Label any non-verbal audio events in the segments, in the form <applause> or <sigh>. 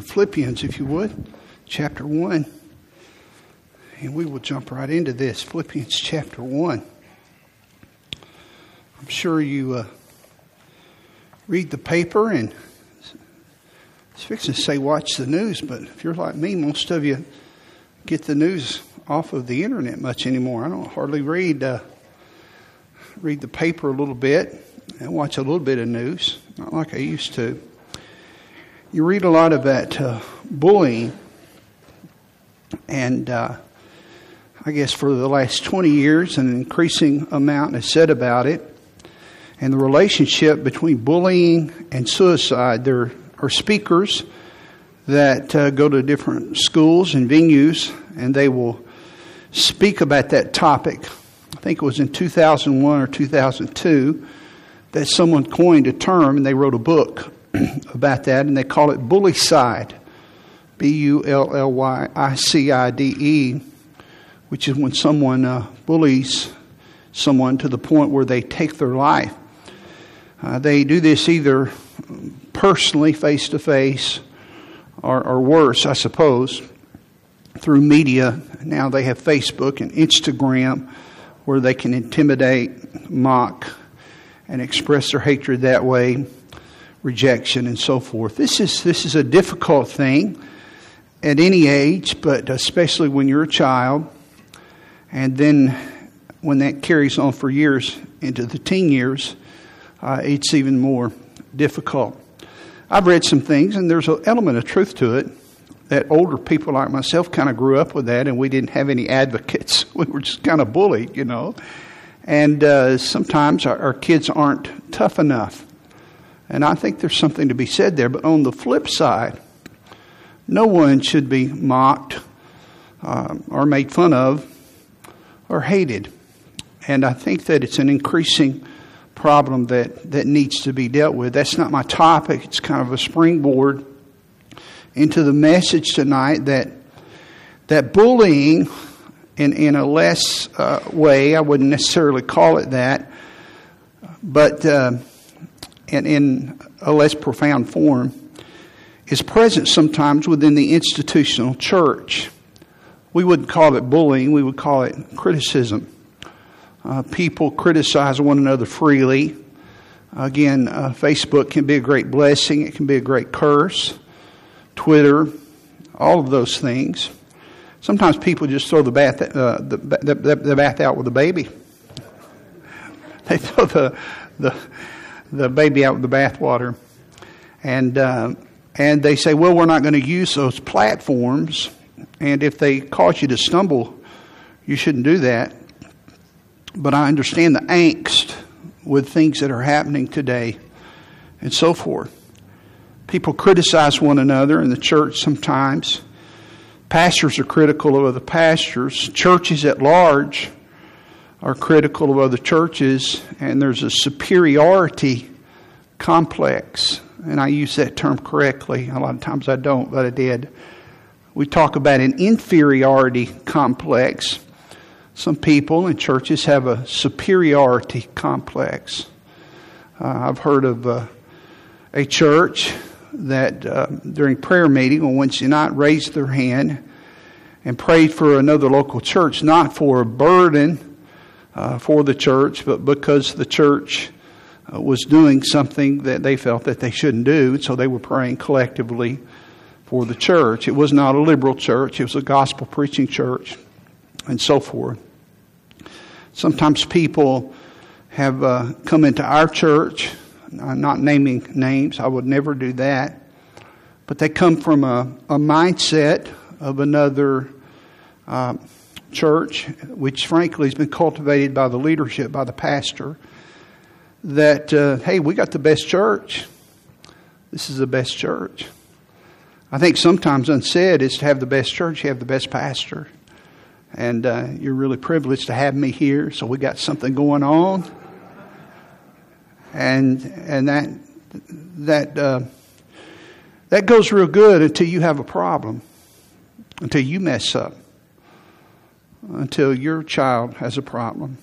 to Philippians, if you would, chapter 1. And we will jump right into this Philippians chapter 1. I'm sure you uh, read the paper and it's fixing to say watch the news, but if you're like me, most of you get the news off of the internet much anymore. I don't hardly read uh, read the paper a little bit and watch a little bit of news, not like I used to. You read a lot of that uh, bullying, and uh, I guess for the last 20 years, an increasing amount is said about it. And the relationship between bullying and suicide. There are speakers that uh, go to different schools and venues, and they will speak about that topic. I think it was in 2001 or 2002 that someone coined a term, and they wrote a book <clears throat> about that, and they call it bullycide. B U L L Y I C I D E, which is when someone uh, bullies someone to the point where they take their life. Uh, they do this either personally, face to face, or worse, I suppose, through media. Now they have Facebook and Instagram where they can intimidate, mock, and express their hatred that way, rejection, and so forth. This is, this is a difficult thing at any age, but especially when you're a child. And then when that carries on for years into the teen years, uh, it's even more difficult. I've read some things, and there's an element of truth to it that older people like myself kind of grew up with that, and we didn't have any advocates. <laughs> We were just kind of bullied, you know. And uh, sometimes our, our, kids aren't tough enough. And I think there's something to be said there. But on the flip side, no one should be mocked uh, or made fun of or hated. And I think that it's an increasing problem that, that needs to be dealt with. That's not my topic, it's kind of a springboard into the message tonight that, that bullying, in, in a less uh, way, I wouldn't necessarily call it that, but uh, in, in a less profound form, is present sometimes within the institutional church. We wouldn't call it bullying, we would call it criticism. Uh, people criticize one another freely. Again, uh, Facebook can be a great blessing, it can be a great curse. Twitter, all of those things. Sometimes people just throw the bath, uh, the, the, the, bath out with the baby. <laughs> They throw the, the, the baby out with the bathwater. And, uh, and they say, well, we're not going to use those platforms. And if they cause you to stumble, you shouldn't do that. But I understand the angst with things that are happening today and so forth. People criticize one another in the church sometimes. Pastors are critical of other pastors. Churches at large are critical of other churches, and there's a superiority complex. And I use that term correctly. A lot of times I don't, but I did. We talk about an inferiority complex some people in churches have a superiority complex. Uh, I've heard of uh, a church that uh, during prayer meeting on Wednesday night raised their hand and prayed for another local church, not for a burden uh, for the church, but because the church uh, was doing something that they felt that they shouldn't do, so they were praying collectively for the church. It was not a liberal church, it was a gospel preaching church, and so forth. Sometimes people have uh, come into our church, I'm not naming names, I would never do that, but they come from a, a mindset of another uh, church, which frankly has been cultivated by the leadership, by the pastor, that, uh, hey, we got the best church. This is the best church. I think sometimes unsaid is to have the best church, you have the best pastor and uh, you're really privileged to have me here. So we got something going on, and and that that uh, that goes real good until you have a problem, until you mess up, until your child has a problem,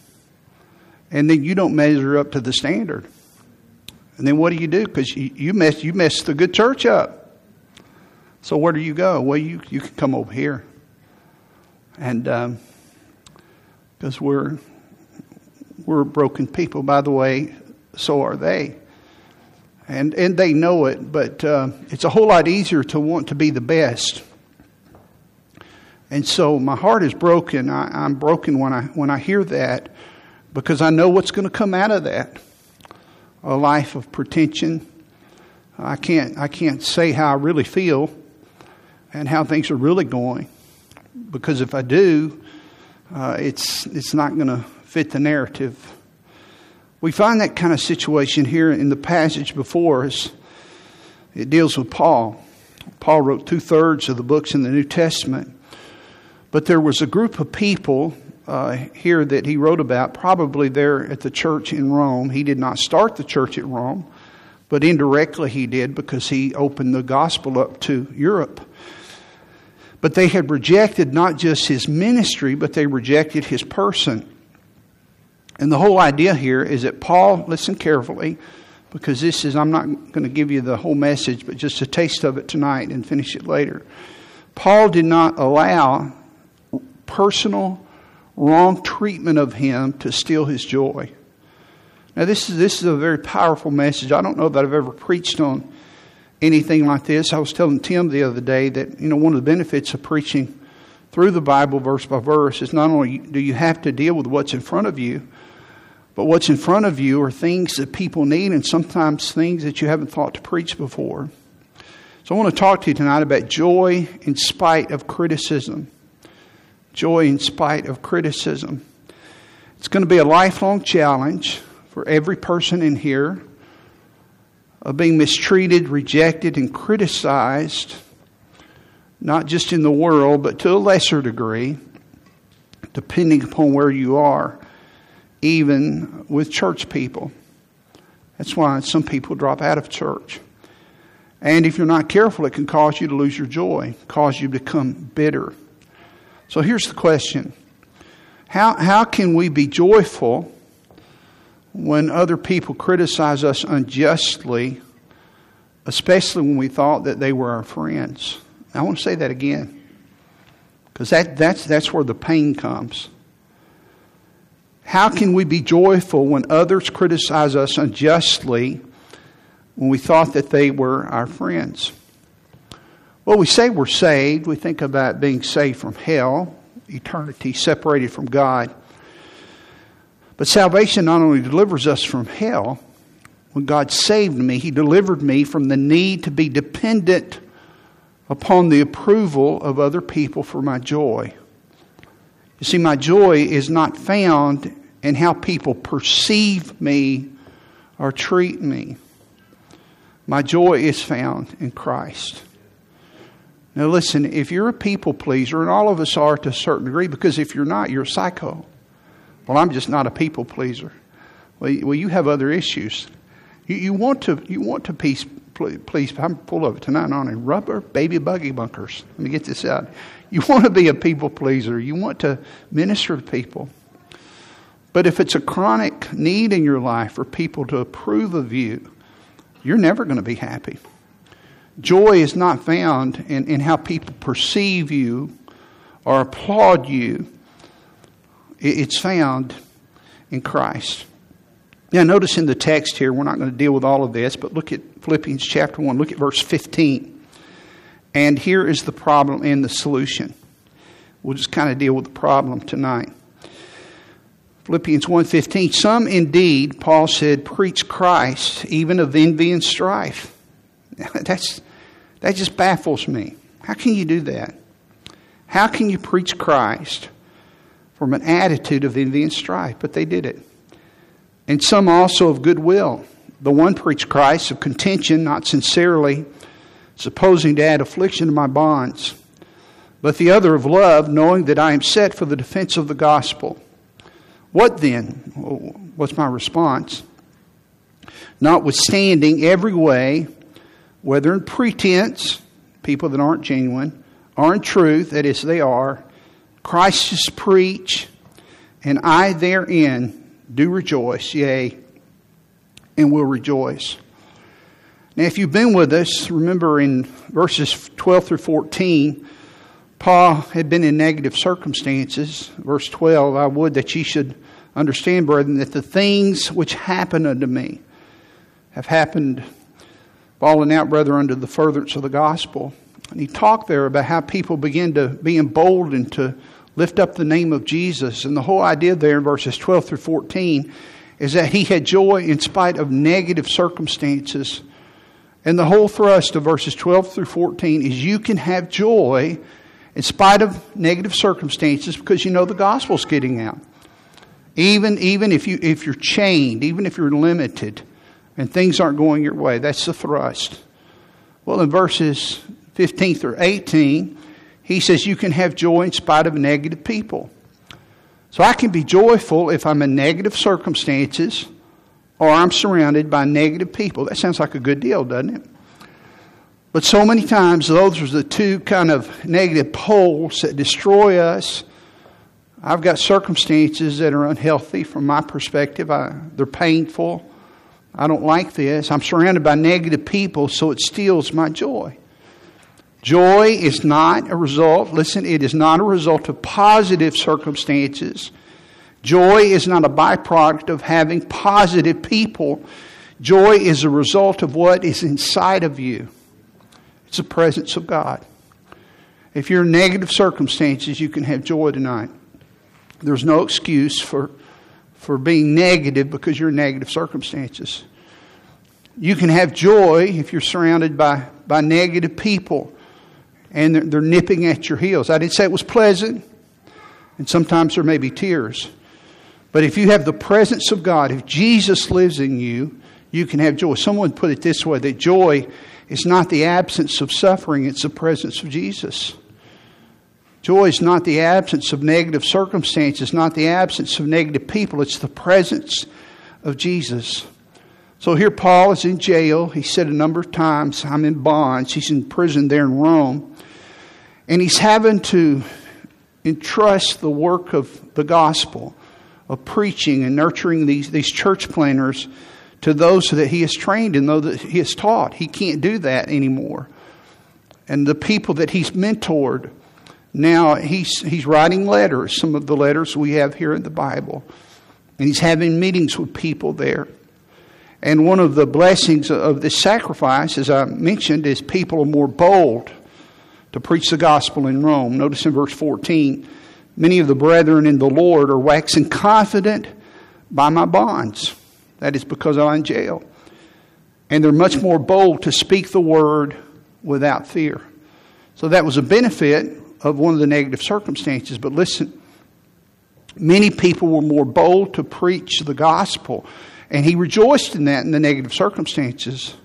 and then you don't measure up to the standard. And then what do you do? Because you, you mess you mess the good church up. So where do you go? Well, you, you can come over here. And because um, we're, we're broken people, by the way, so are they. And, and they know it, but uh, it's a whole lot easier to want to be the best. And so my heart is broken. I, I'm broken when I, when I hear that because I know what's going to come out of that a life of pretension. I can't, I can't say how I really feel and how things are really going because if I do, uh, it's, it's not going to fit the narrative. We find that kind of situation here in the passage before us. It deals with Paul. Paul wrote two thirds of the books in the New Testament. But there was a group of people uh, here that he wrote about, probably there at the church in Rome. He did not start the church at Rome, but indirectly he did because he opened the gospel up to Europe. But they had rejected not just his ministry, but they rejected his person. And the whole idea here is that Paul, listen carefully, because this is, I'm not going to give you the whole message, but just a taste of it tonight and finish it later. Paul did not allow personal wrong treatment of him to steal his joy. Now, this is, this is a very powerful message. I don't know that I've ever preached on anything like this. I was telling Tim the other day that, you know, one of the benefits of preaching through the Bible verse by verse is not only do you have to deal with what's in front of you, but what's in front of you are things that people need and sometimes things that you haven't thought to preach before. So I want to talk to you tonight about joy in spite of criticism. Joy in spite of criticism. It's going to be a lifelong challenge for every person in here of being mistreated, rejected, and criticized, not just in the world, but to a lesser degree, depending upon where you are even with church people. That's why some people drop out of church. And if you're not careful, it can cause you to lose your joy, cause you to become bitter. So here's the question How, how can we be joyful when other people criticize us unjustly, especially when we thought that they were our friends? I want to say that again, because that, that's, that's where the pain comes. How can we be joyful when others criticize us unjustly when we thought that they were our friends? Well, we say we're saved. We think about being saved from hell, eternity separated from God. But salvation not only delivers us from hell, when God saved me, He delivered me from the need to be dependent upon the approval of other people for my joy. You see, my joy is not found in how people perceive me or treat me. My joy is found in Christ. Now, listen, if you're a people pleaser, and all of us are to a certain degree, because if you're not, you're a psycho. Well, I'm just not a people pleaser. Well, well you have other issues. You, you want to you want to please, please. I'm full of it tonight on a rubber baby buggy bunkers. Let me get this out. You want to be a people pleaser. You want to minister to people. But if it's a chronic need in your life for people to approve of you, you're never going to be happy. Joy is not found in, in how people perceive you or applaud you, it's found in Christ. Now, notice in the text here, we're not going to deal with all of this, but look at Philippians chapter 1, look at verse 15. And here is the problem and the solution. We'll just kind of deal with the problem tonight. Philippians 1:15 Some indeed Paul said preach Christ even of envy and strife. <laughs> That's that just baffles me. How can you do that? How can you preach Christ from an attitude of envy and strife? But they did it. And some also of goodwill. The one preached Christ of contention, not sincerely, supposing to add affliction to my bonds, but the other of love, knowing that I am set for the defense of the gospel. What then? What's my response? Notwithstanding every way, whether in pretense, people that aren't genuine, or in truth, that is, they are, Christ is preach, and I therein do rejoice, yea, and will rejoice. Now, if you've been with us, remember in verses 12 through 14, Paul had been in negative circumstances. Verse 12, I would that ye should understand, brethren, that the things which happened unto me have happened, falling out, brother, under the furtherance of the gospel. And he talked there about how people begin to be emboldened to lift up the name of Jesus. And the whole idea there in verses 12 through 14 is that he had joy in spite of negative circumstances. And the whole thrust of verses 12 through 14 is you can have joy in spite of negative circumstances because you know the gospel's getting out. Even, even if, you, if you're chained, even if you're limited and things aren't going your way, that's the thrust. Well, in verses 15 through 18, he says you can have joy in spite of negative people. So I can be joyful if I'm in negative circumstances or I'm surrounded by negative people. That sounds like a good deal, doesn't it? But so many times, those are the two kind of negative poles that destroy us. I've got circumstances that are unhealthy from my perspective. I, they're painful. I don't like this. I'm surrounded by negative people, so it steals my joy. Joy is not a result, listen, it is not a result of positive circumstances. Joy is not a byproduct of having positive people. Joy is a result of what is inside of you. It's the presence of God. If you're in negative circumstances, you can have joy tonight. There's no excuse for, for being negative because you're in negative circumstances. You can have joy if you're surrounded by, by negative people and they're, they're nipping at your heels. I didn't say it was pleasant, and sometimes there may be tears. But if you have the presence of God, if Jesus lives in you, you can have joy. Someone put it this way that joy is not the absence of suffering, it's the presence of Jesus. Joy is not the absence of negative circumstances, not the absence of negative people, it's the presence of Jesus. So here Paul is in jail. He said a number of times, I'm in bonds. He's in prison there in Rome. And he's having to entrust the work of the gospel, of preaching and nurturing these, these church planners to those that he has trained and those that he has taught. He can't do that anymore. And the people that he's mentored, now he's, he's writing letters, some of the letters we have here in the Bible. And he's having meetings with people there. And one of the blessings of this sacrifice, as I mentioned, is people are more bold to preach the gospel in Rome. Notice in verse 14, many of the brethren in the Lord are waxing confident by my bonds. That is because I'm in jail. And they're much more bold to speak the word without fear. So that was a benefit of one of the negative circumstances. But listen, many people were more bold to preach the gospel and he rejoiced in that in the negative circumstances.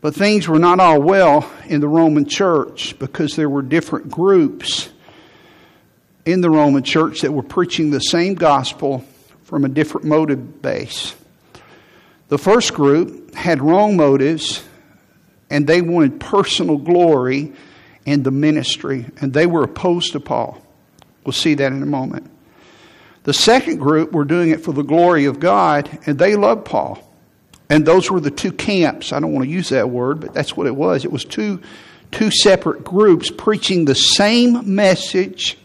But things were not all well in the Roman church because there were different groups in the Roman church that were preaching the same gospel from a different motive base. The first group had wrong motives and they wanted personal glory in the ministry, and they were opposed to Paul. We'll see that in a moment. The second group were doing it for the glory of God, and they loved Paul. And those were the two camps. I don't want to use that word, but that's what it was. It was two, two separate groups preaching the same message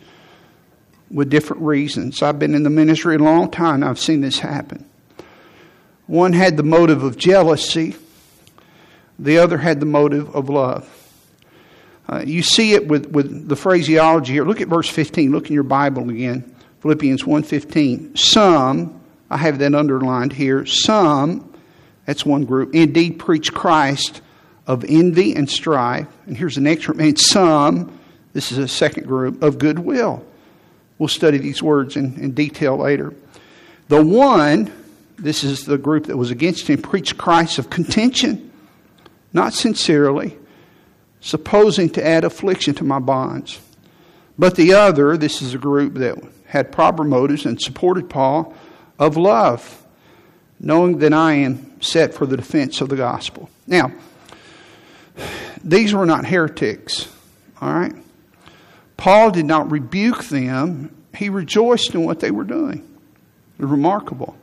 with different reasons. I've been in the ministry a long time, I've seen this happen. One had the motive of jealousy, the other had the motive of love. Uh, you see it with, with the phraseology here. Look at verse 15. Look in your Bible again. Philippians 1:15. Some, I have that underlined here, some, that's one group, indeed preach Christ of envy and strife. And here's the next group, and some, this is a second group, of goodwill. We'll study these words in, in detail later. The one, this is the group that was against him, preached Christ of contention, not sincerely, supposing to add affliction to my bonds. But the other, this is a group that had proper motives and supported Paul of love, knowing that I am set for the defense of the gospel. Now, these were not heretics, all right? Paul did not rebuke them, he rejoiced in what they were doing. Remarkable.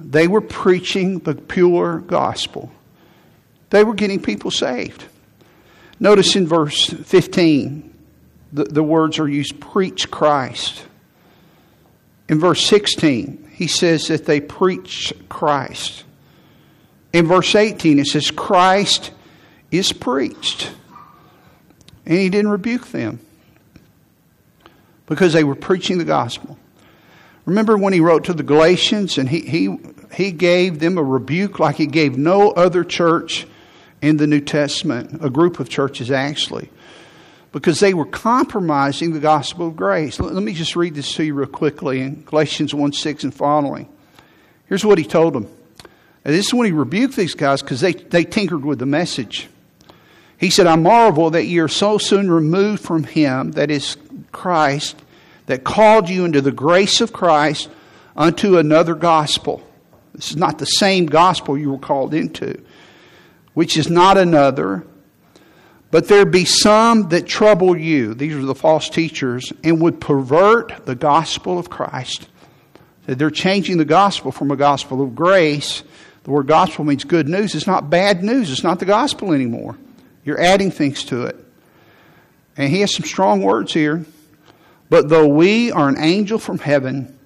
They were preaching the pure gospel. They were getting people saved. Notice in verse 15, the, the words are used preach Christ. In verse 16, he says that they preach Christ. In verse 18, it says, Christ is preached. And he didn't rebuke them because they were preaching the gospel. Remember when he wrote to the Galatians and he, he, he gave them a rebuke like he gave no other church in the New Testament, a group of churches actually, because they were compromising the gospel of grace. Let, me just read this to you real quickly in Galatians 1 6 and following. Here's what he told them. And this is when he rebuked these guys because they, they tinkered with the message. He said, I marvel that you are so soon removed from him, that is Christ, that called you into the grace of Christ unto another gospel. This is not the same gospel you were called into, which is not another. But there be some that trouble you, these are the false teachers, and would pervert the gospel of Christ. They're changing the gospel from a gospel of grace. The word gospel means good news. It's not bad news. It's not the gospel anymore. You're adding things to it. And he has some strong words here. But though we are an angel from heaven,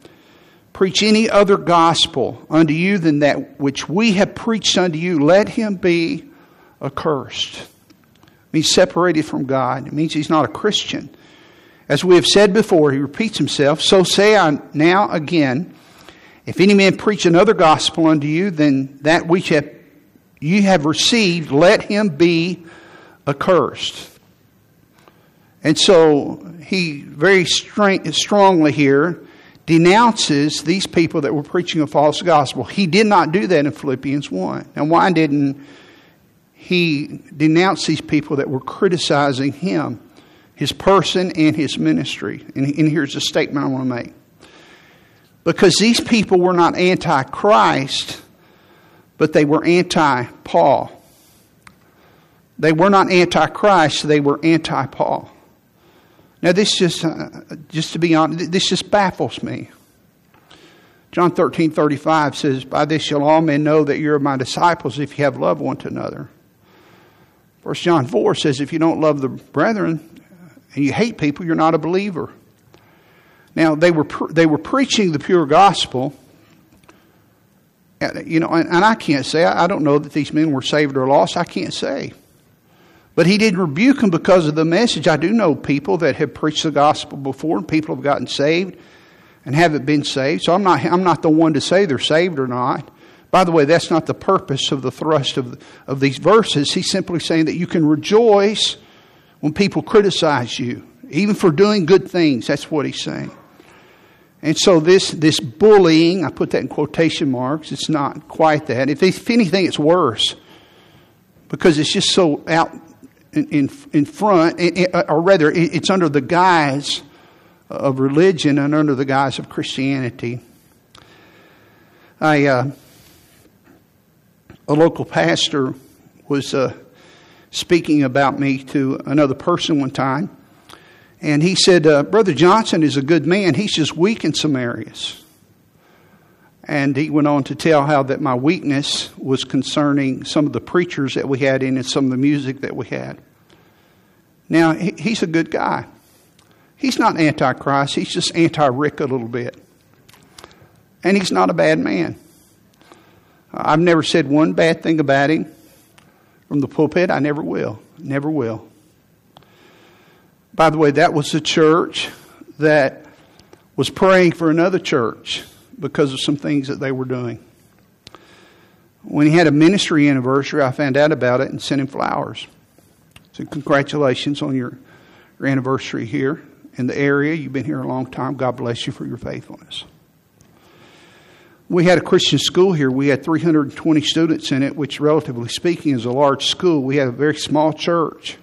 preach any other gospel unto you than that which we have preached unto you, let him be accursed. It means separated from God. It means he's not a Christian. As we have said before, he repeats himself, so say I now again, if any man preach another gospel unto you than that which have, you have received, let him be accursed. And so he very strongly here denounces these people that were preaching a false gospel. He did not do that in Philippians 1. Now, why didn't he denounce these people that were criticizing him, his person, and his ministry? And, and here's a statement I want to make. Because these people were not anti Christ, but they were anti Paul. They were not anti Christ, they were anti Paul. Now, this just, uh, just to be honest, this just baffles me. John 13, 35 says, By this shall all men know that you're my disciples if you have love one to another. First John 4 says, If you don't love the brethren and you hate people, you're not a believer. Now, they were, they were preaching the pure gospel. You know, and, and I can't say, I don't know that these men were saved or lost. I can't say. But he didn't rebuke them because of the message. I do know people that have preached the gospel before and people have gotten saved and haven't been saved. So I'm not, I'm not the one to say they're saved or not. By the way, that's not the purpose of the thrust of, of these verses. He's simply saying that you can rejoice when people criticize you, even for doing good things. That's what he's saying. And so this, this bullying, I put that in quotation marks, it's not quite that. If, if anything, it's worse because it's just so out in, in front, or rather, it's under the guise of religion and under the guise of Christianity. I, uh, a local pastor was uh, speaking about me to another person one time, and he said, uh, Brother Johnson is a good man, he's just weak in some areas. And he went on to tell how that my weakness was concerning some of the preachers that we had in and some of the music that we had. Now, he's a good guy. He's not antichrist, he's just anti Rick a little bit. And he's not a bad man. I've never said one bad thing about him from the pulpit. I never will. Never will. By the way, that was the church that was praying for another church because of some things that they were doing. When he had a ministry anniversary, I found out about it and sent him flowers. So, congratulations on your, your anniversary here in the area. You've been here a long time. God bless you for your faithfulness. We had a Christian school here. We had 320 students in it, which, relatively speaking, is a large school. We had a very small church.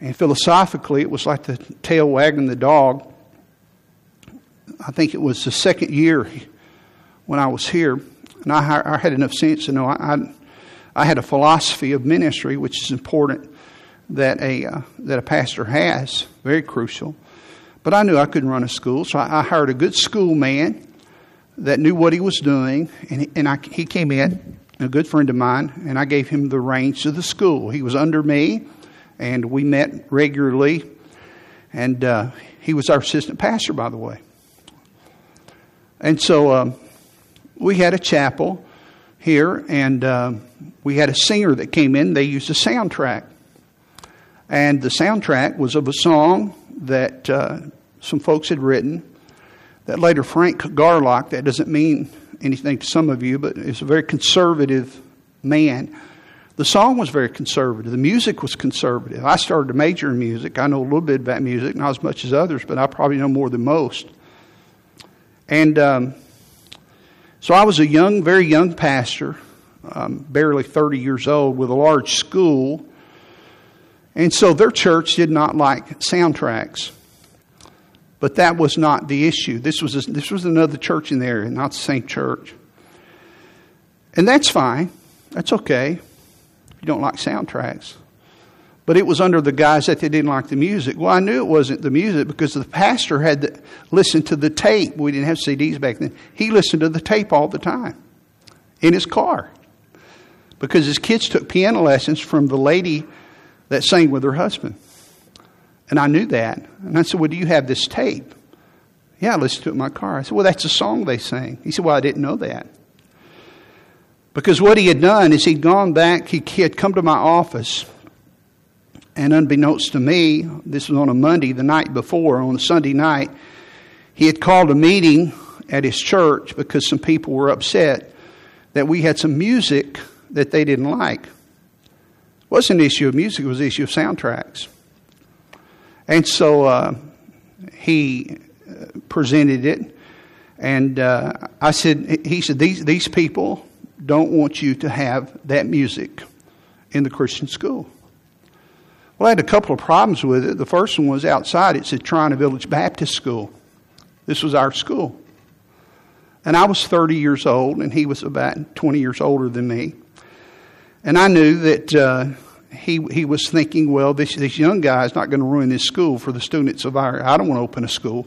And philosophically, it was like the tail wagging the dog. I think it was the second year when I was here, and I, I had enough sense to know I, I, I had a philosophy of ministry, which is important that a uh, that a pastor has, very crucial. But I knew I couldn't run a school, so I, I hired a good school man that knew what he was doing, and he, and I, he came in a good friend of mine, and I gave him the reins of the school. He was under me, and we met regularly, and uh, he was our assistant pastor, by the way. And so um, we had a chapel here, and uh, we had a singer that came in. They used a soundtrack. And the soundtrack was of a song that uh, some folks had written that later Frank Garlock, that doesn't mean anything to some of you, but is a very conservative man. The song was very conservative. The music was conservative. I started to major in music. I know a little bit about music, not as much as others, but I probably know more than most. And um, so I was a young, very young pastor, um, barely 30 years old, with a large school. And so their church did not like soundtracks. But that was not the issue. This was, a, this was another church in the area, not the same church. And that's fine. That's okay. If you don't like soundtracks. But it was under the guise that they didn't like the music. Well, I knew it wasn't the music because the pastor had to listen to the tape. We didn't have CDs back then. He listened to the tape all the time in his car because his kids took piano lessons from the lady that sang with her husband. And I knew that. And I said, Well, do you have this tape? Yeah, I listened to it in my car. I said, Well, that's a song they sang. He said, Well, I didn't know that. Because what he had done is he'd gone back, he had come to my office, and unbeknownst to me, this was on a Monday, the night before, on a Sunday night, he had called a meeting at his church because some people were upset that we had some music that they didn't like. It wasn't an issue of music, it was an issue of soundtracks. And so uh, he uh, presented it, and uh, I said, he said, these, these people don't want you to have that music in the Christian school. Well, I had a couple of problems with it. The first one was outside. It said Triana Village Baptist School. This was our school. And I was 30 years old, and he was about 20 years older than me. And I knew that uh, he, he was thinking, well, this, this young guy is not going to ruin this school for the students of our. I don't want to open a school.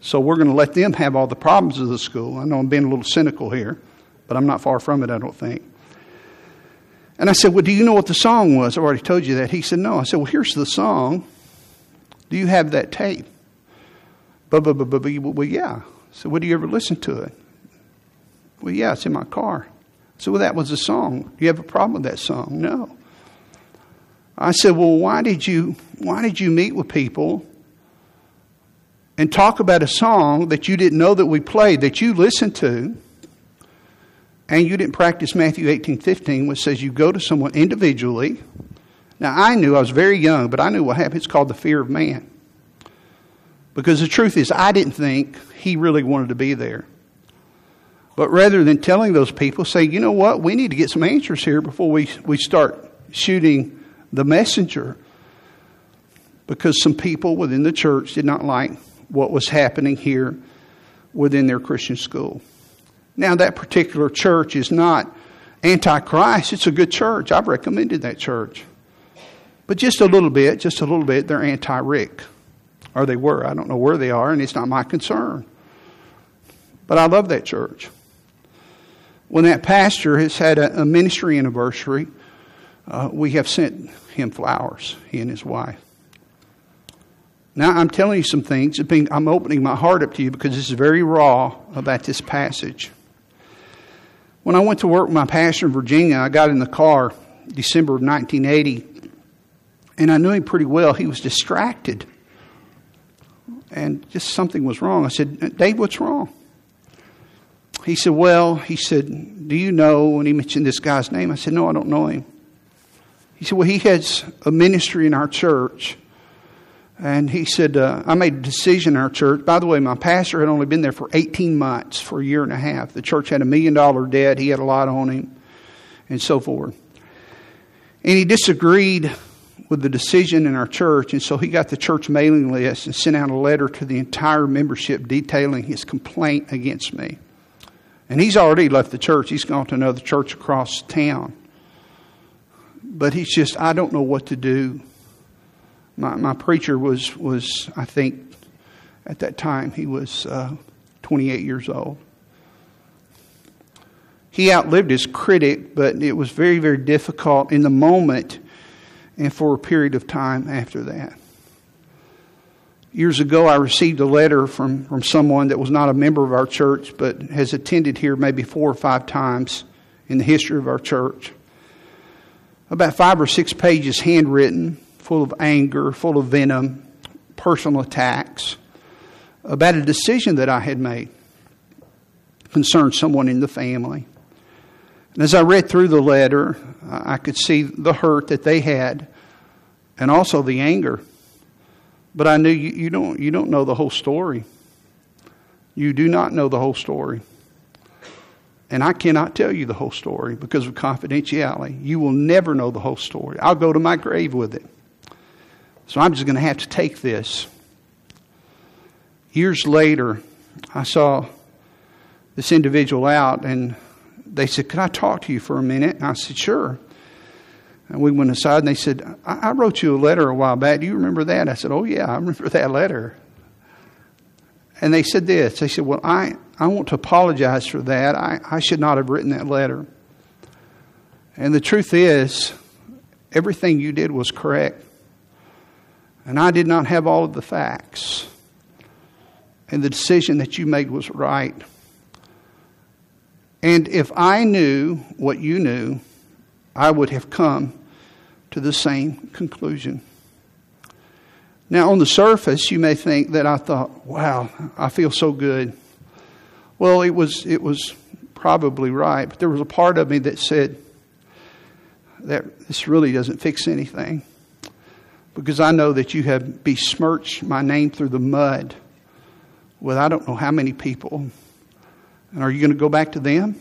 So we're going to let them have all the problems of the school. I know I'm being a little cynical here, but I'm not far from it, I don't think. And I said, Well, do you know what the song was? I've already told you that. He said, No. I said, Well, here's the song. Do you have that tape? But, but, but, but, well, yeah. So, well, do you ever listen to it? Well, yeah, it's in my car. So, well, that was a song. Do you have a problem with that song? No. I said, well, why did you, why did you meet with people and talk about a song that you didn't know that we played, that you listened to, and you didn't practice Matthew 18, 15, which says you go to someone individually. Now, I knew, I was very young, but I knew what happened. It's called the fear of man. Because the truth is, I didn't think he really wanted to be there. But rather than telling those people, say, you know what, we need to get some answers here before we, we start shooting the messenger because some people within the church did not like what was happening here within their Christian school. Now, that particular church is not antichrist, it's a good church. I've recommended that church. But just a little bit, just a little bit, they're anti Rick. Or they were. I don't know where they are, and it's not my concern. But I love that church. When that pastor has had a, a ministry anniversary, uh, we have sent him flowers, he and his wife. Now, I'm telling you some things. I'm opening my heart up to you because this is very raw about this passage. When I went to work with my pastor in Virginia, I got in the car December of 1980, and I knew him pretty well. He was distracted, and just something was wrong. I said, Dave, what's wrong? He said, Well, he said, Do you know? When he mentioned this guy's name, I said, No, I don't know him. He said, Well, he has a ministry in our church. And he said, uh, I made a decision in our church. By the way, my pastor had only been there for 18 months, for a year and a half. The church had a million dollar debt. He had a lot on him, and so forth. And he disagreed with the decision in our church, and so he got the church mailing list and sent out a letter to the entire membership detailing his complaint against me. And he's already left the church, he's gone to another church across town but he's just, I don't know what to do. My, my preacher was, was, I think, at that time, he was uh, 28 years old. he outlived his critic, but it was very, very difficult in the moment and for a period of time after that. Years ago, I received a letter from, from someone that was not a member of our church, but has attended here maybe four or five times in the history of our church. About five or six pages handwritten, full of anger, full of venom, personal attacks, about a decision that I had made concerned someone in the family. And as I read through the letter, I could see the hurt that they had and also the anger. But I knew you, you, don't, you don't know the whole story. You do not know the whole story. And I cannot tell you the whole story because of confidentiality. You will never know the whole story. I'll go to my grave with it. So I'm just going to have to take this. Years later, I saw this individual out and they said, Could I talk to you for a minute? And I said, Sure. And we went aside and they said, I, I wrote you a letter a while back. Do you remember that? I said, Oh, yeah, I remember <laughs> that letter. And they said this They said, Well, I, I want to apologize for that. I, I should not have written that letter. And the truth is, everything you did was correct. And I did not have all of the facts. And the decision that you made was right. And if I knew what you knew, I would have come to the same conclusion. Now, on the surface, you may think that I thought, wow, I feel so good. Well, it was, it was probably right, but there was a part of me that said that this really doesn't fix anything because I know that you have besmirched my name through the mud with I don't know how many people. And are you going to go back to them?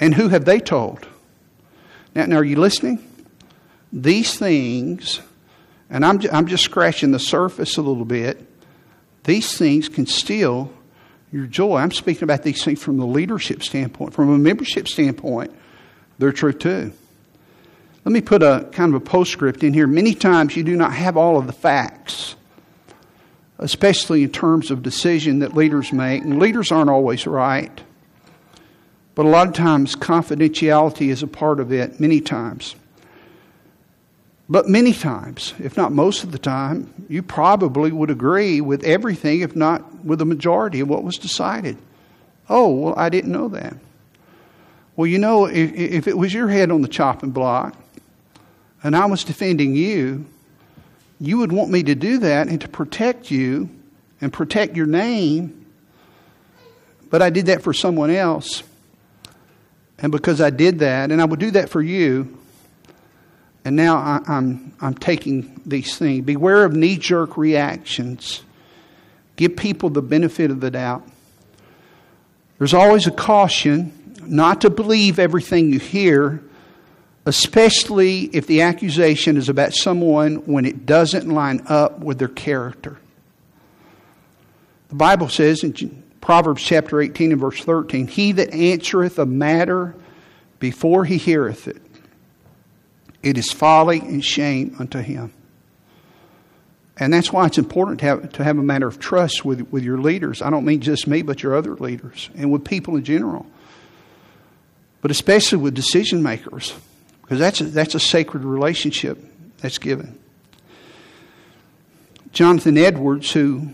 And who have they told? Now, now are you listening? These things, and I'm, I'm just scratching the surface a little bit, these things can steal your joy. I'm speaking about these things from the leadership standpoint. From a membership standpoint, they're true too. Let me put a kind of a postscript in here. Many times you do not have all of the facts especially in terms of decision that leaders make. And leaders aren't always right. But a lot of times, confidentiality is a part of it, many times. But many times, if not most of the time, you probably would agree with everything, if not with the majority of what was decided. Oh, well, I didn't know that. Well, you know, if, if it was your head on the chopping block and I was defending you, you would want me to do that and to protect you and protect your name, but I did that for someone else. And because I did that, and I would do that for you, and now I, am I'm, I'm taking these things. Beware of knee jerk reactions. Give people the benefit of the doubt. There's always a caution not to believe everything you hear especially if the accusation is about someone when it doesn't line up with their character. The Bible says in Proverbs chapter 18 and verse 13, He that answereth a matter before he heareth it, it is folly and shame unto him. And that's why it's important to have, to have a matter of trust with, with your leaders. I don't mean just me, but your other leaders and with people in general. But especially with decision makers because that's a, that's a sacred relationship that's given. Jonathan Edwards, who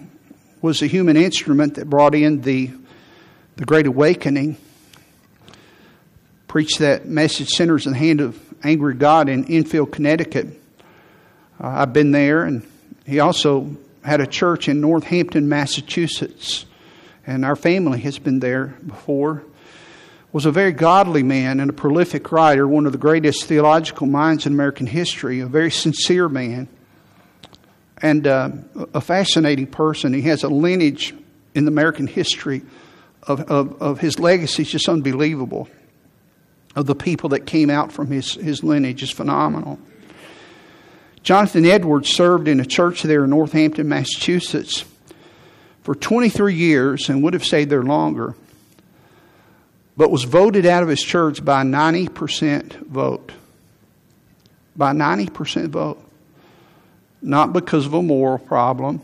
was a human instrument that brought in the, the Great Awakening, preached that message, Sinners in the Hand of Angry God, in Enfield, Connecticut. Uh, I've been there, and he also had a church in Northampton, Massachusetts, and our family has been there before was a very godly man and a prolific writer, one of the greatest theological minds in American history, a very sincere man, and uh, a fascinating person. He has a lineage in American history of, of, of his legacy is just unbelievable. Of the people that came out from his, his lineage is phenomenal. Jonathan Edwards served in a church there in Northampton, Massachusetts for 23 years and would have stayed there longer but was voted out of his church by 90% vote. By 90% vote. Not because of a moral problem,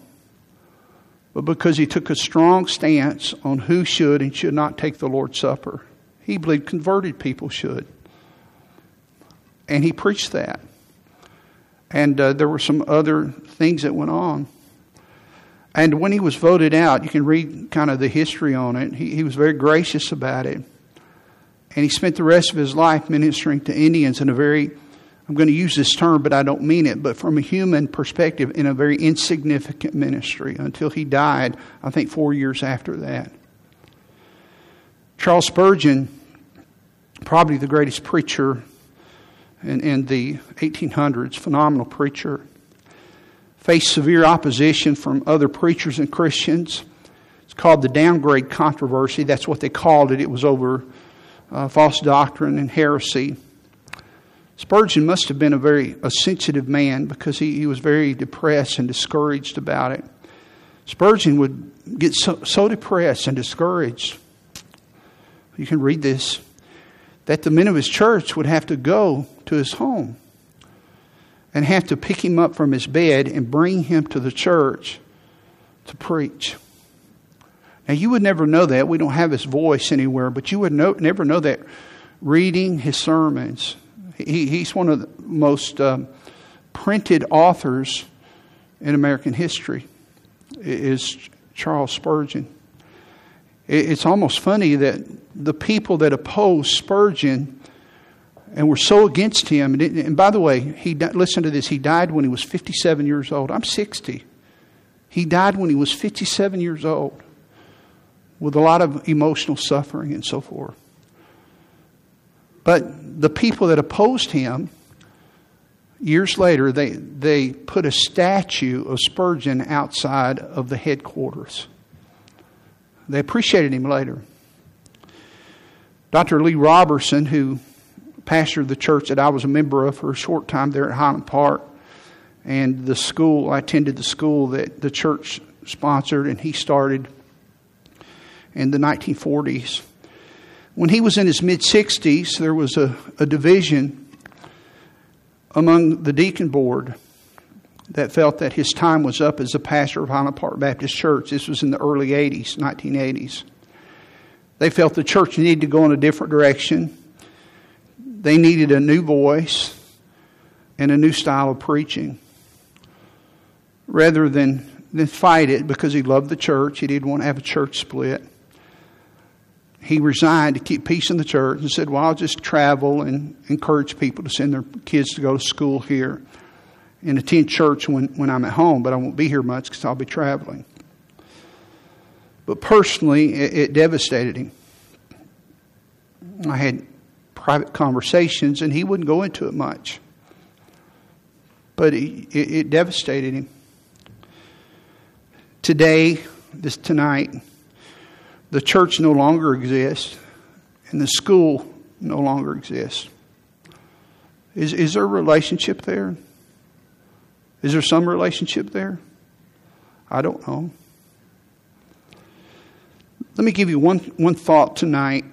but because he took a strong stance on who should and should not take the Lord's Supper. He believed converted people should. And he preached that. And uh, there were some other things that went on. And when he was voted out, you can read kind of the history on it. He, he was very gracious about it. And he spent the rest of his life ministering to Indians in a very, I'm going to use this term, but I don't mean it, but from a human perspective, in a very insignificant ministry until he died, I think four years after that. Charles Spurgeon, probably the greatest preacher in, in the 1800s, phenomenal preacher, faced severe opposition from other preachers and Christians. It's called the downgrade controversy. That's what they called it. It was over uh, false doctrine and heresy. Spurgeon must have been a very a sensitive man because he, he was very depressed and discouraged about it. Spurgeon would get so, so depressed and discouraged. You can read this that the men of his church would have to go to his home and have to pick him up from his bed and bring him to the church to preach. Now, you would never know that. We don't have his voice anywhere, but you would never know that reading his sermons. He, he's one of the most um, printed authors in American history, is Charles Spurgeon. It's almost funny that the people that opposed Spurgeon and were so against him, and, and by the way, he listen to this. He died when he was 57 years old. I'm 60. He died when he was 57 years old, with a lot of emotional suffering and so forth. But the people that opposed him, years later, they, they put a statue of Spurgeon outside of the headquarters. They appreciated him later. Dr. Lee Roberson, who pastored the church that I was a member of for a short time there at Highland Park, and the school, I attended the school that the church sponsored and he started in the 1940s. When he was in his mid 60s, there was a, a division among the deacon board that felt that his time was up as a pastor of Highland Park Baptist Church. This was in the early 80s, 1980s. They felt the church needed to go in a different direction. They needed a new voice and a new style of preaching. Rather than, than fight it because he loved the church, he didn't want to have a church split. He resigned to keep peace in the church and said, Well, I'll just travel and encourage people to send their kids to go to school here and attend church when, when I'm at home, but I won't be here much because I'll be traveling. But personally, it, it devastated him. I had private conversations, and he wouldn't go into it much. But it, it, it devastated him. Today, this tonight, the church no longer exists, and the school no longer exists. Is, is there a relationship there? Is there some relationship there? I don't know. Let me give you one, one thought tonight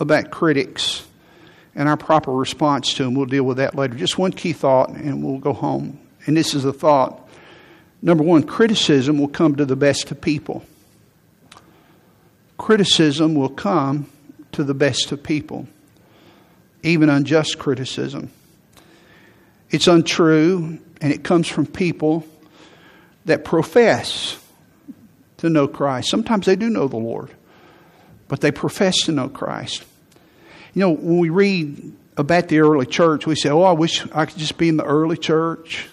about critics and our proper response to them. We'll deal with that later. Just one key thought, and we'll go home. And this is a thought. Number one, criticism will come to the best of people. Criticism will come to the best of people, even unjust criticism. It's untrue, and it comes from people that profess to know Christ. Sometimes they do know the Lord, but they profess to know Christ. You know, when we read about the early church, we say, Oh, I wish I could just be in the early church.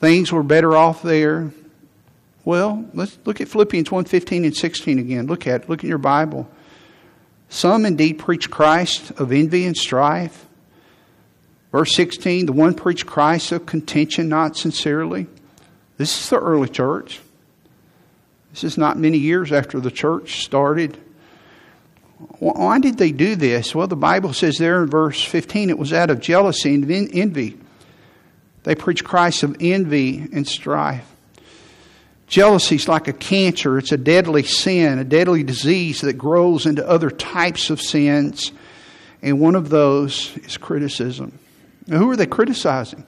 Things were better off there. Well, let's look at Philippians 1 15 and 16 again. Look at it. Look in your Bible. Some indeed preach Christ of envy and strife Verse 16, the one preached Christ of contention, not sincerely. This is the early church. This is not many years after the church started. Why did they do this? Well, the Bible says there in verse 15 it was out of jealousy and envy. They preached Christ of envy and strife. Jealousy is like a cancer, it's a deadly sin, a deadly disease that grows into other types of sins, and one of those is criticism. Now, who are they criticizing?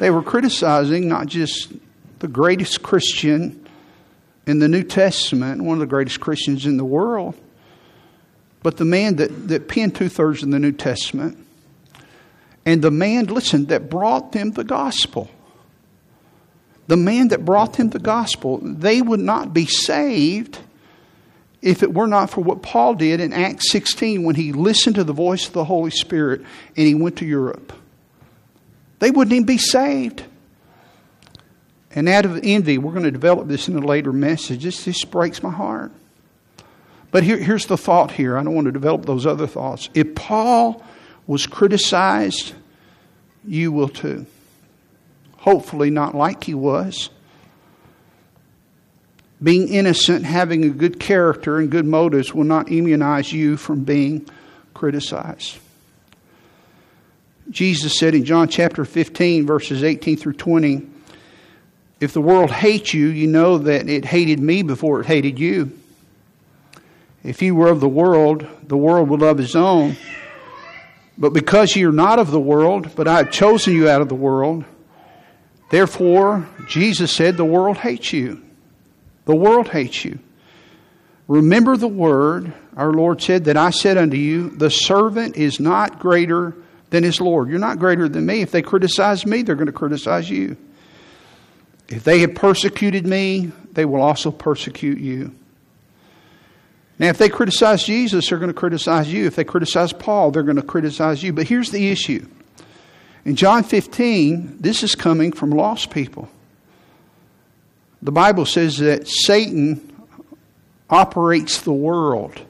They were criticizing not just the greatest Christian in the New Testament, one of the greatest Christians in the world, but the man that, that penned two thirds of the New Testament, and the man, listen, that brought them the gospel. The man that brought them the gospel, they would not be saved if it were not for what Paul did in Acts 16 when he listened to the voice of the Holy Spirit and he went to Europe. They wouldn't even be saved. And out of envy, we're going to develop this in a later message. This breaks my heart. But here, here's the thought here. I don't want to develop those other thoughts. If Paul was criticized, you will too. Hopefully, not like he was. Being innocent, having a good character and good motives will not immunize you from being criticized. Jesus said in John chapter 15, verses 18 through 20, If the world hates you, you know that it hated me before it hated you. If you were of the world, the world would love his own. But because you are not of the world, but I have chosen you out of the world, therefore, Jesus said, the world hates you. The world hates you. Remember the word our Lord said that I said unto you, the servant is not greater than his Lord. You're not greater than me. If they criticize me, they're going to criticize you. If they have persecuted me, they will also persecute you. Now, if they criticize Jesus, they're going to criticize you. If they criticize Paul, they're going to criticize you. But here's the issue. In John 15, this is coming from lost people. The Bible says that Satan operates the world.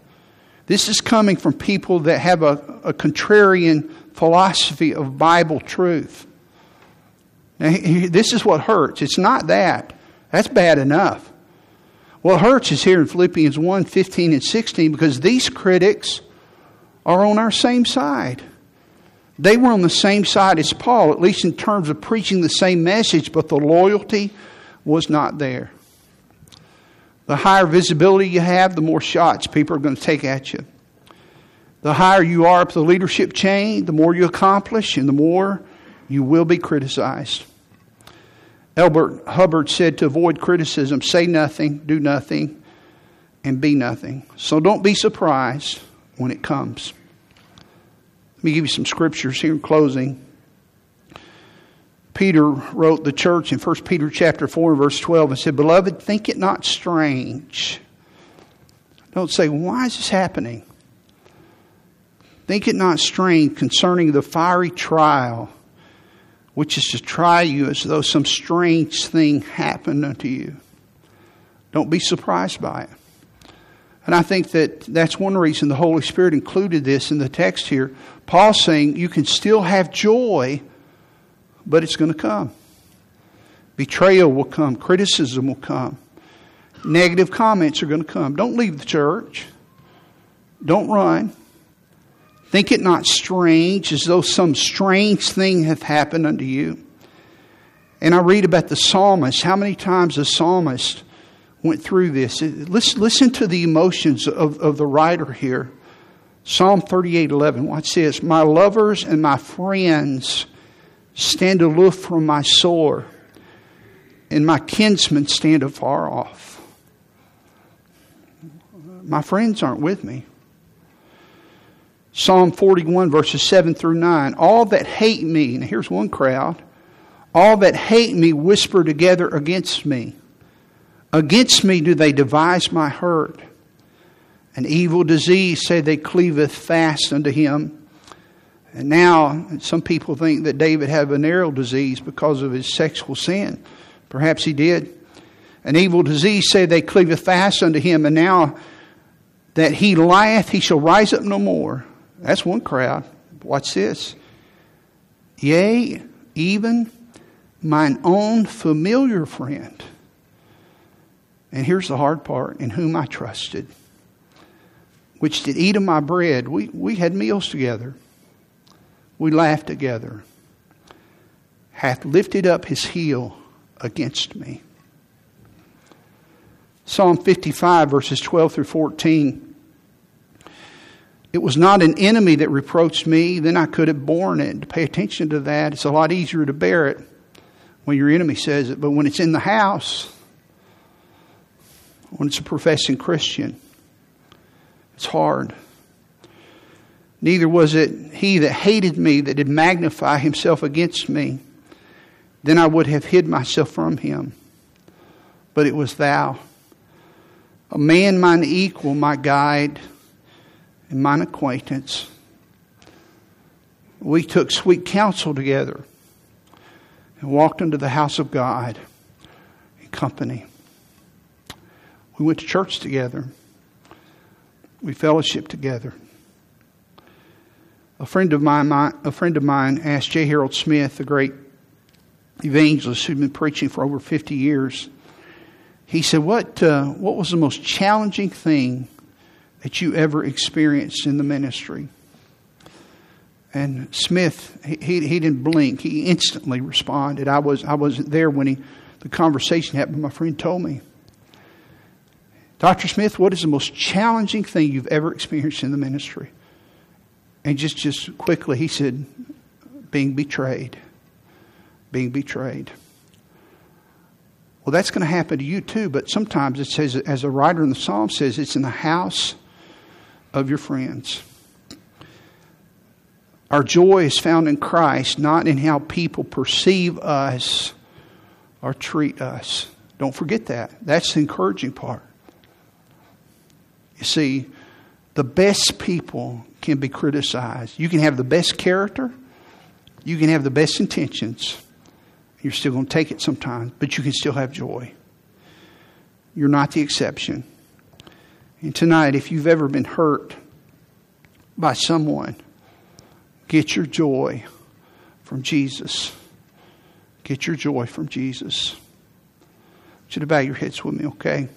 This is coming from people that have a, a contrarian philosophy of Bible truth. Now, this is what hurts. It's not that. That's bad enough. What hurts is here in Philippians 1 15 and 16 because these critics are on our same side. They were on the same side as Paul, at least in terms of preaching the same message, but the loyalty was not there. The higher visibility you have, the more shots people are going to take at you. The higher you are up the leadership chain, the more you accomplish and the more you will be criticized. Elbert Hubbard said to avoid criticism, say nothing, do nothing, and be nothing. So don't be surprised when it comes. Me give you some scriptures here in closing. Peter wrote the church in 1 Peter chapter 4 verse 12 and said, Beloved, think it not strange. Don't say, why is this happening? Think it not strange concerning the fiery trial, which is to try you as though some strange thing happened unto you. Don't be surprised by it. And I think that that's one reason the Holy Spirit included this in the text here. Paul's saying you can still have joy but it's going to come. Betrayal will come, criticism will come, negative comments are going to come. Don't leave the church, don't run. Think it not strange, as though some strange thing hath happened unto you. And I read about the psalmist, how many times the psalmist went through this. Listen, listen to the emotions of, of the writer here. Psalm 38 11. Watch this. My lovers and my friends stand aloof from my sore, and my kinsmen stand afar off. My friends aren't with me. Psalm 41, verses 7 through 9. All that hate me, and here's one crowd, all that hate me whisper together against me. Against me do they devise my hurt. An evil disease say they cleaveth fast unto him. And now, some people think that David had venereal disease because of his sexual sin. Perhaps he did. An evil disease say they cleaveth fast unto him, and now that he lieth, he shall rise up no more. That's one crowd. Watch this. Yea, even mine own familiar friend. And here's the hard part in whom I trusted, which did eat of my bread. We, we had meals together we laughed together, hath lifted up his heel against me. Psalm 55, verses 12 through 14. It was not an enemy that reproached me, then I could have borne it. To pay attention to that, it's a lot easier to bear it when your enemy says it, but when it's in the house, when it's a professing Christian. It's hard. Neither was it he that hated me that did magnify himself against me. Then I would have hid myself from him. But it was thou, a man mine equal, my guide, and mine acquaintance. We took sweet counsel together and walked into the house of God in company. We went to church together. We fellowship together. A friend of mine, a friend of mine asked J. Harold Smith, the great evangelist who'd been preaching for over 50 years, he said, what, uh, what was the most challenging thing that you ever experienced in the ministry? And Smith, he, he didn't blink. He instantly responded. I, was, I wasn't there when he, the conversation happened. My friend told me. Dr. Smith, what is the most challenging thing you've ever experienced in the ministry? And just, just quickly, he said, being betrayed. Being betrayed. Well, that's going to happen to you too, but sometimes it says, as a writer in the Psalm says, it's in the house of your friends. Our joy is found in Christ, not in how people perceive us or treat us. Don't forget that. That's the encouraging part. You see, the best people can be criticized. You can have the best character, you can have the best intentions. You're still going to take it sometimes, but you can still have joy. You're not the exception. And tonight, if you've ever been hurt by someone, get your joy from Jesus. Get your joy from Jesus. Want you bow your heads with me, okay?